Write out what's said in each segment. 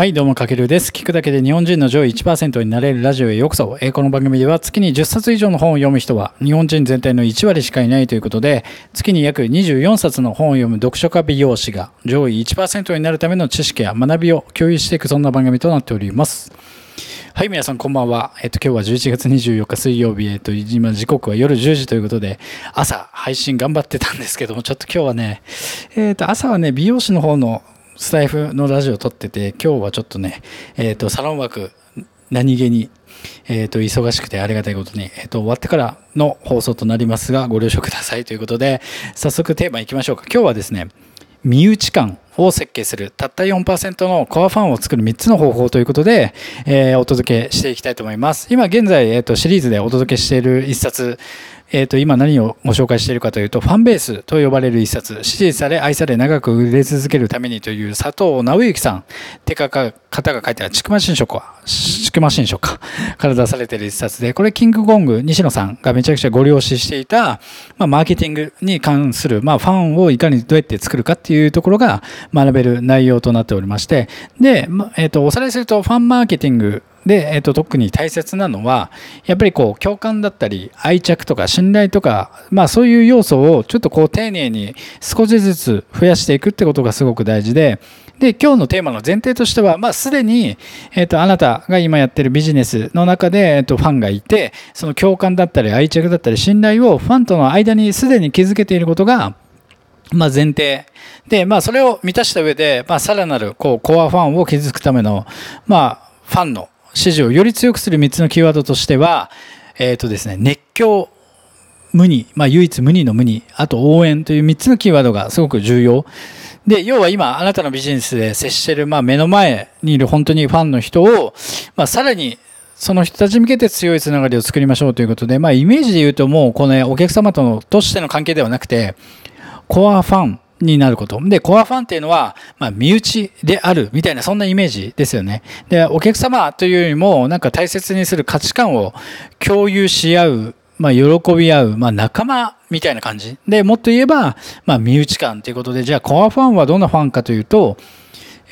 はい、どうも、かけるです。聞くだけで日本人の上位1%になれるラジオへようこそ。えーこの番組では月に10冊以上の本を読む人は日本人全体の1割しかいないということで、月に約24冊の本を読む読書家美容師が上位1%になるための知識や学びを共有していくそんな番組となっております。はい、皆さんこんばんは。えっと、今日は11月24日水曜日、えっと、今時刻は夜10時ということで、朝配信頑張ってたんですけども、ちょっと今日はね、えっと、朝はね、美容師の方のスタイフのラジオを撮ってて、今日はちょっとね、えっと、サロン枠、何気に、えっと、忙しくてありがたいことに、えっと、終わってからの放送となりますが、ご了承くださいということで、早速テーマいきましょうか。今日はですね、身内感を設計するたった4%のコアファンを作る3つの方法ということで、えーお届けしていきたいと思います。今現在、えー、とシリーズでお届けしている一冊、えー、と今何をご紹介しているかというとファンベースと呼ばれる一冊。支持され愛され長く売れ続けるためにという佐藤直之さん。ってかか方が書いたちくま新書か。ちくま新書か。から出されている一冊でこれキングコング西野さんがめちゃくちゃご了承していた、まあ、マーケティングに関する、まあ、ファンをいかにどうやって作るかっていうところが学べる内容となっておりまして。で、まえー、とおさらいするとファンマーケティングで、えー、と特に大切なのはやっぱりこう共感だったり愛着とか信頼とか、まあ、そういう要素をちょっとこう丁寧に少しずつ増やしていくってことがすごく大事でで今日のテーマの前提としては、まあ、すでに、えー、とあなたが今やってるビジネスの中で、えー、とファンがいてその共感だったり愛着だったり信頼をファンとの間にすでに築けていることがまあ、前提。で、まあ、それを満たした上で、まあ、さらなる、こう、コアファンを築くための、まあ、ファンの支持をより強くする3つのキーワードとしては、えっ、とですね、熱狂、無二、まあ、唯一無二の無二、あと応援という3つのキーワードがすごく重要。で、要は今、あなたのビジネスで接してる、まあ、目の前にいる本当にファンの人を、まあ、さらに、その人たちに向けて強いつながりを作りましょうということで、まあ、イメージで言うともう、この、お客様との、としての関係ではなくて、コアファンになること。で、コアファンっていうのは、まあ、身内であるみたいな、そんなイメージですよね。で、お客様というよりも、なんか大切にする価値観を共有し合う、まあ、喜び合う、まあ、仲間みたいな感じ。で、もっと言えば、まあ、身内感ということで、じゃあ、コアファンはどんなファンかというと、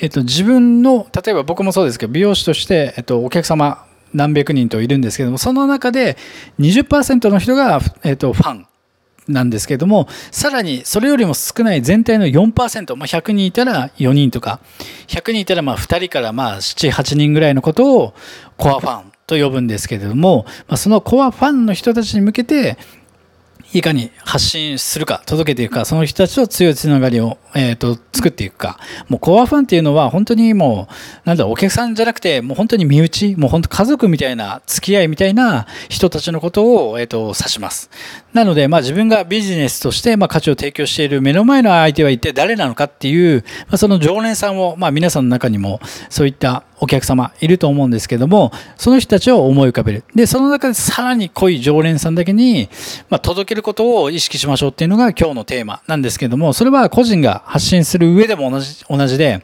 えっと、自分の、例えば僕もそうですけど、美容師として、えっと、お客様何百人といるんですけども、その中で20%の人が、えっと、ファン。なんですけども、さらにそれよりも少ない全体の4%、まあ、100人いたら4人とか、100人いたらまあ2人からまあ7、8人ぐらいのことをコアファンと呼ぶんですけれども、まあ、そのコアファンの人たちに向けて、いかに発信するか、届けていくか、その人たちと強いつながりを、えー、と作っていくか。もうコアファンっていうのは本当にもう、なんだ、お客さんじゃなくて、もう本当に身内、もう本当家族みたいな、付き合いみたいな人たちのことを、えー、と指します。なので、まあ自分がビジネスとして、まあ価値を提供している目の前の相手は一体誰なのかっていう、まあ、その常連さんを、まあ皆さんの中にも、そういったお客様いると思うんですけども、その人たちを思い浮かべる。で、その中でさらに濃い常連さんだけに、まあ、届けることを意識しましょうっていうのが今日のテーマなんですけども、それは個人が発信する上でも同じ、同じで、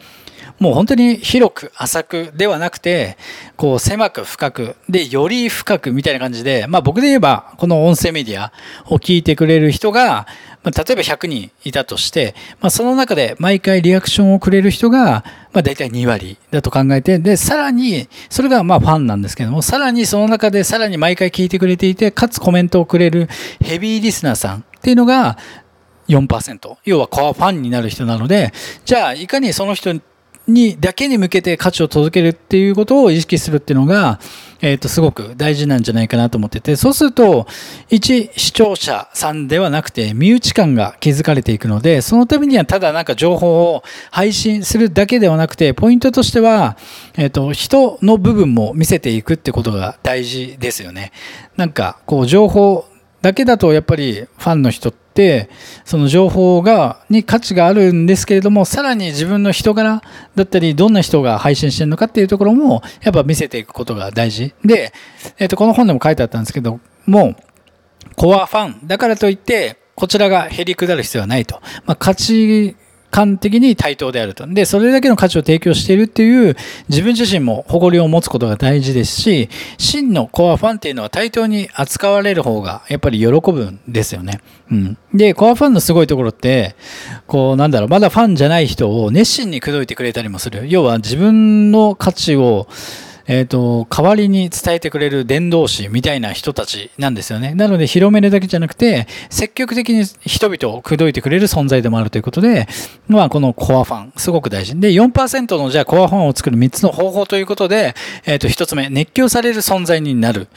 もう本当に広く浅くではなくて、こう狭く深く、で、より深くみたいな感じで、まあ僕で言えば、この音声メディアを聞いてくれる人が、まあ、例えば100人いたとして、まあその中で毎回リアクションをくれる人が、まあ大体2割だと考えて、で、さらに、それがまあファンなんですけども、さらにその中でさらに毎回聞いてくれていて、かつコメントをくれるヘビーリスナーさんっていうのが4%。要はコアファンになる人なので、じゃあいかにその人にだけに向けて価値を届けるっていうことを意識するっていうのが、えっ、と、すごく大事なんじゃないかなと思ってて、そうすると、一視聴者さんではなくて、身内感が築かれていくので、そのためにはただなんか情報を配信するだけではなくて、ポイントとしては、えっ、と、人の部分も見せていくってことが大事ですよね。なんか、こう、情報だけだとやっぱりファンの人ってその情報がに価値があるんですけれどもさらに自分の人柄だったりどんな人が配信してるのかっていうところもやっぱ見せていくことが大事。で、えっとこの本でも書いてあったんですけどもコアファンだからといってこちらが減り下る必要はないと、まあ、価値観的に対等であると。で、それだけの価値を提供しているっていう自分自身も誇りを持つことが大事ですし、真のコアファンっていうのは対等に扱われる方がやっぱり喜ぶんですよね。うん。で、コアファンのすごいところって、こうなんだろう、まだファンじゃない人を熱心に口説いてくれたりもする。要は自分の価値をえっ、ー、と、代わりに伝えてくれる伝道師みたいな人たちなんですよね。なので、広めるだけじゃなくて、積極的に人々を口説いてくれる存在でもあるということで、まあ、このコアファン、すごく大事。で、4%のじゃあコアファンを作る3つの方法ということで、えっ、ー、と、1つ目、熱狂される存在になる。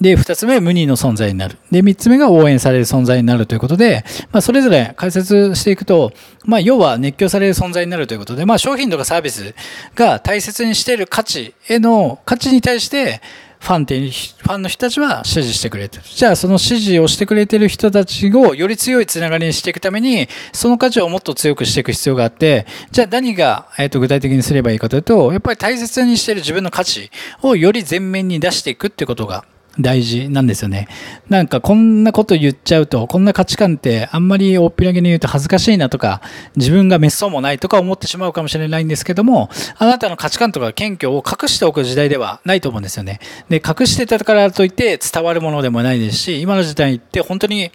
で、2つ目、無二の存在になる。で、3つ目が応援される存在になるということで、まあ、それぞれ解説していくと、まあ、要は熱狂される存在になるということで、まあ、商品とかサービスが大切にしている価値へのの価値に対してファンってファンの人たちは支持してくれてる。じゃあその支持をしてくれてる人たちをより強いつながりにしていくために、その価値をもっと強くしていく必要があって、じゃあ何が、えー、と具体的にすればいいかというと、やっぱり大切にしている自分の価値をより前面に出していくってことが大事なんですよね。なんかこんなこと言っちゃうと、こんな価値観ってあんまり大っぴらげに言うと恥ずかしいなとか、自分が滅相もないとか思ってしまうかもしれないんですけども、あなたの価値観とか謙虚を隠しておく時代ではないと思うんですよね。で、隠してたからといって伝わるものでもないですし、今の時代って本当に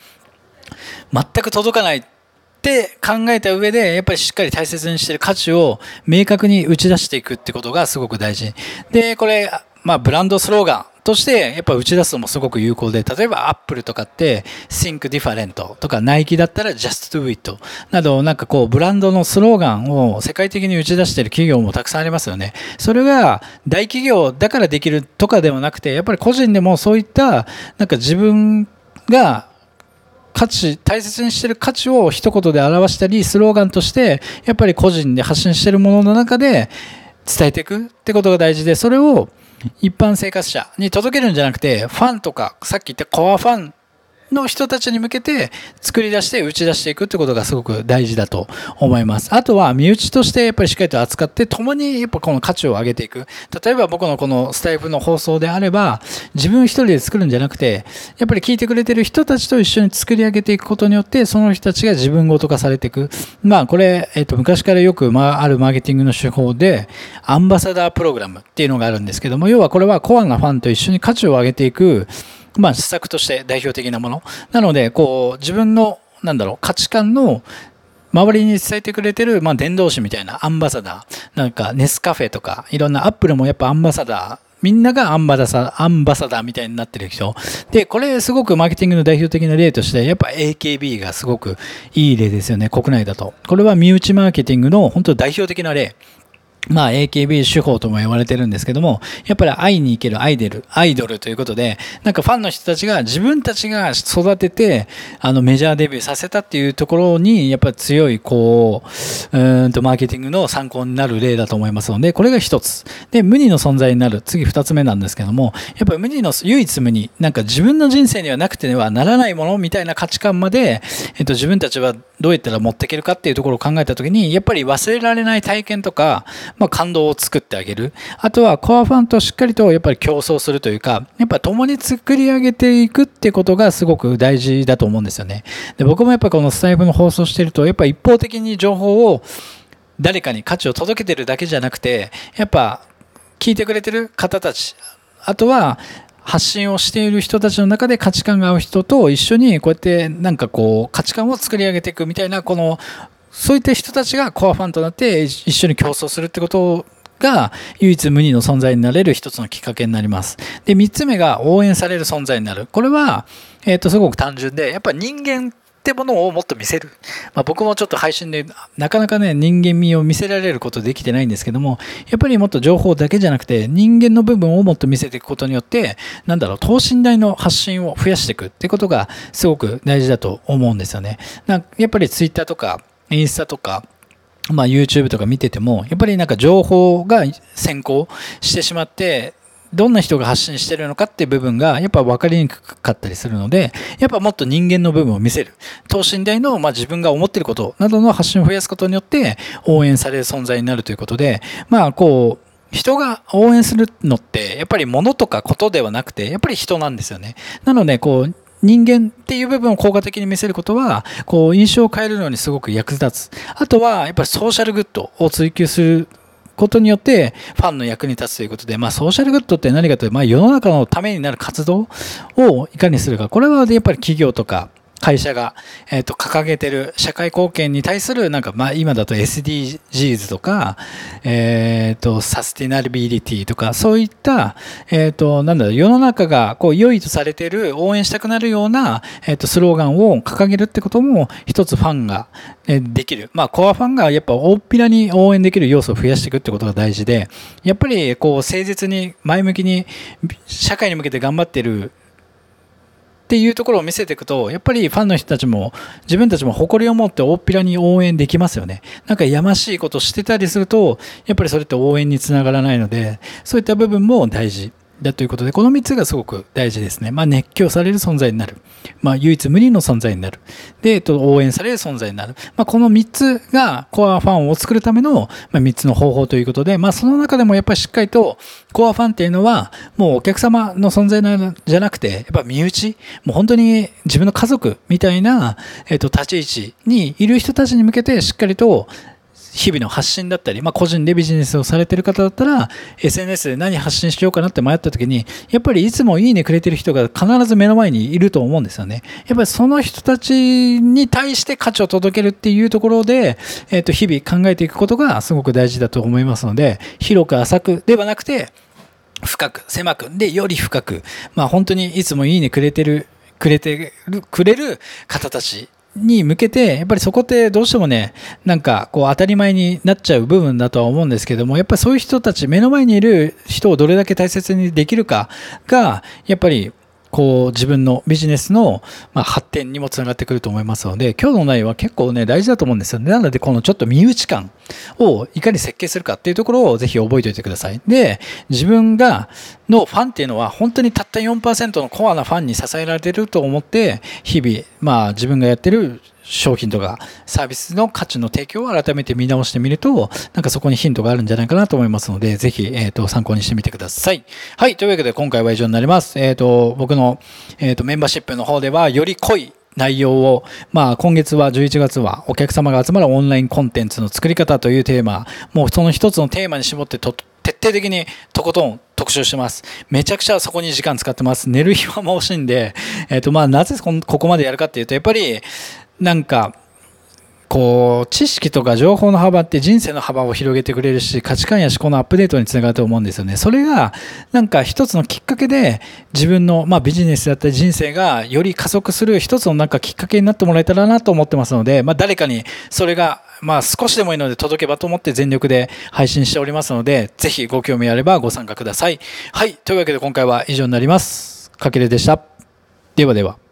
全く届かないって考えた上で、やっぱりしっかり大切にしてる価値を明確に打ち出していくってことがすごく大事。で、これ、まあ、ブランドスローガンとしてやっぱ打ち出すのもすごく有効で、例えばアップルとかって Think Different とかナイキだったら Just Do It などなんかこうブランドのスローガンを世界的に打ち出している企業もたくさんありますよね。それが大企業だからできるとかではなくて、やっぱり個人でもそういったなんか自分が価値、大切にしてる価値を一言で表したり、スローガンとして、やっぱり個人で発信しているものの中で伝えていくってことが大事で、それを一般生活者に届けるんじゃなくて、ファンとか、さっき言ったコアファンの人たちに向けて作り出して打ち出していくってことがすごく大事だと思います。あとは身内としてやっぱりしっかりと扱って共にやっぱこの価値を上げていく。例えば僕のこのスタイフの放送であれば自分一人で作るんじゃなくてやっぱり聞いてくれてる人たちと一緒に作り上げていくことによってその人たちが自分ごと化されていく。まあこれ、えっと昔からよくまああるマーケティングの手法でアンバサダープログラムっていうのがあるんですけども要はこれはコアなファンと一緒に価値を上げていくまあ、施策として代表的なもの。なので、こう、自分の、なんだろう、価値観の周りに伝えてくれてる、まあ、伝道師みたいなアンバサダー。なんか、ネスカフェとか、いろんなアップルもやっぱアンバサダー。みんながアンバサアンバサダーみたいになってる人。で、これすごくマーケティングの代表的な例として、やっぱ AKB がすごくいい例ですよね、国内だと。これは身内マーケティングの本当代表的な例。まあ AKB 手法とも言われてるんですけども、やっぱり会いに行けるアイデル、アイドルということで、なんかファンの人たちが自分たちが育てて、あのメジャーデビューさせたっていうところに、やっぱり強い、こう、うんとマーケティングの参考になる例だと思いますので、これが一つ。で、無二の存在になる。次二つ目なんですけども、やっぱり無二の唯一無二、なんか自分の人生にはなくてはならないものみたいな価値観まで、えっと自分たちはどうやったら持っていけるかっていうところを考えたときに、やっぱり忘れられない体験とか、まあ、感動を作ってあげる。あとはコアファンとしっかりとやっぱり競争するというか、やっぱ共に作り上げていくってことがすごく大事だと思うんですよね。で僕もやっぱこのスタイフの放送してると、やっぱ一方的に情報を誰かに価値を届けてるだけじゃなくて、やっぱ聞いてくれてる方たち、あとは発信をしている人たちの中で価値観が合う人と一緒にこうやってなんかこう価値観を作り上げていくみたいなこのそういった人たちがコアファンとなって一緒に競争するってことが唯一無二の存在になれる一つのきっかけになります。で、三つ目が応援される存在になる。これは、えっ、ー、と、すごく単純で、やっぱ人間ってものをもっと見せる。まあ、僕もちょっと配信でなかなかね、人間味を見せられることできてないんですけども、やっぱりもっと情報だけじゃなくて、人間の部分をもっと見せていくことによって、なんだろう、等身大の発信を増やしていくってことがすごく大事だと思うんですよね。なやっぱり Twitter とか、インスタとか、まあ YouTube とか見てても、やっぱりなんか情報が先行してしまって、どんな人が発信してるのかっていう部分がやっぱ分かりにくかったりするので、やっぱもっと人間の部分を見せる。等身大の、まあ、自分が思ってることなどの発信を増やすことによって応援される存在になるということで、まあこう、人が応援するのって、やっぱり物とかことではなくて、やっぱり人なんですよね。なので、こう、人間っていう部分を効果的に見せることは、こう、印象を変えるのにすごく役立つ。あとは、やっぱりソーシャルグッドを追求することによって、ファンの役に立つということで、まあ、ソーシャルグッドって何かというと、まあ、世の中のためになる活動をいかにするか。これはやっぱり企業とか、会社が、えっ、ー、と、掲げてる社会貢献に対する、なんか、まあ、今だと SDGs とか、えっ、ー、と、サスティナビリティとか、そういった、えっ、ー、と、なんだろう、世の中が、こう、良いとされてる、応援したくなるような、えっ、と、スローガンを掲げるってことも、一つファンが、えできる。まあ、コアファンが、やっぱ、大っぴらに応援できる要素を増やしていくってことが大事で、やっぱり、こう、誠実に、前向きに、社会に向けて頑張ってるっていうところを見せていくと、やっぱりファンの人たちも、自分たちも誇りを持って大っぴらに応援できますよね。なんかやましいことしてたりすると、やっぱりそれって応援につながらないので、そういった部分も大事。だということで、この3つがすごく大事ですね。まあ、熱狂される存在になる。まあ、唯一無二の存在になる。で、えっと、応援される存在になる。まあ、この3つがコアファンを作るための、ま、3つの方法ということで、まあ、その中でもやっぱりしっかりと、コアファンっていうのは、もうお客様の存在なんじゃなくて、やっぱ身内、もう本当に自分の家族みたいな、えっと、立ち位置にいる人たちに向けてしっかりと、日々の発信だったり、まあ、個人でビジネスをされてる方だったら、SNS で何発信しようかなって迷った時に、やっぱりいつもいいねくれてる人が必ず目の前にいると思うんですよね。やっぱりその人たちに対して価値を届けるっていうところで、えっ、ー、と、日々考えていくことがすごく大事だと思いますので、広く浅くではなくて、深く、狭く、で、より深く、まあ本当にいつもいいねくれてる、くれてる、くれる方たちに向けて、やっぱりそこってどうしてもね、なんかこう当たり前になっちゃう部分だとは思うんですけども、やっぱりそういう人たち、目の前にいる人をどれだけ大切にできるかが、やっぱりこう自分のビジネスの、ま、発展にもつながってくると思いますので、今日の内容は結構ね、大事だと思うんですよね。なので、このちょっと身内感をいかに設計するかっていうところをぜひ覚えておいてください。で、自分が、のファンっていうのは本当にたった4%のコアなファンに支えられてると思って、日々、まあ自分がやってる商品とかサービスの価値の提供を改めて見直してみると、なんかそこにヒントがあるんじゃないかなと思いますので、ぜひ、えっ、と、参考にしてみてください。はい。というわけで今回は以上になります。えっ、と、僕の、えっ、と、メンバーシップの方では、より濃い内容を、まあ今月は11月はお客様が集まるオンラインコンテンツの作り方というテーマ、もうその一つのテーマに絞ってと徹底的にとことん特集してます。めちゃくちゃそこに時間使ってます。寝る暇も惜しいんで、えっ、ー、とまあなぜここまでやるかっていうと、やっぱりなんかこう、知識とか情報の幅って人生の幅を広げてくれるし、価値観や思考のアップデートにつながると思うんですよね。それが、なんか一つのきっかけで、自分の、まあビジネスだったり人生がより加速する一つのなんかきっかけになってもらえたらなと思ってますので、まあ誰かにそれが、まあ少しでもいいので届けばと思って全力で配信しておりますので、ぜひご興味あればご参加ください。はい。というわけで今回は以上になります。かけるでした。ではでは。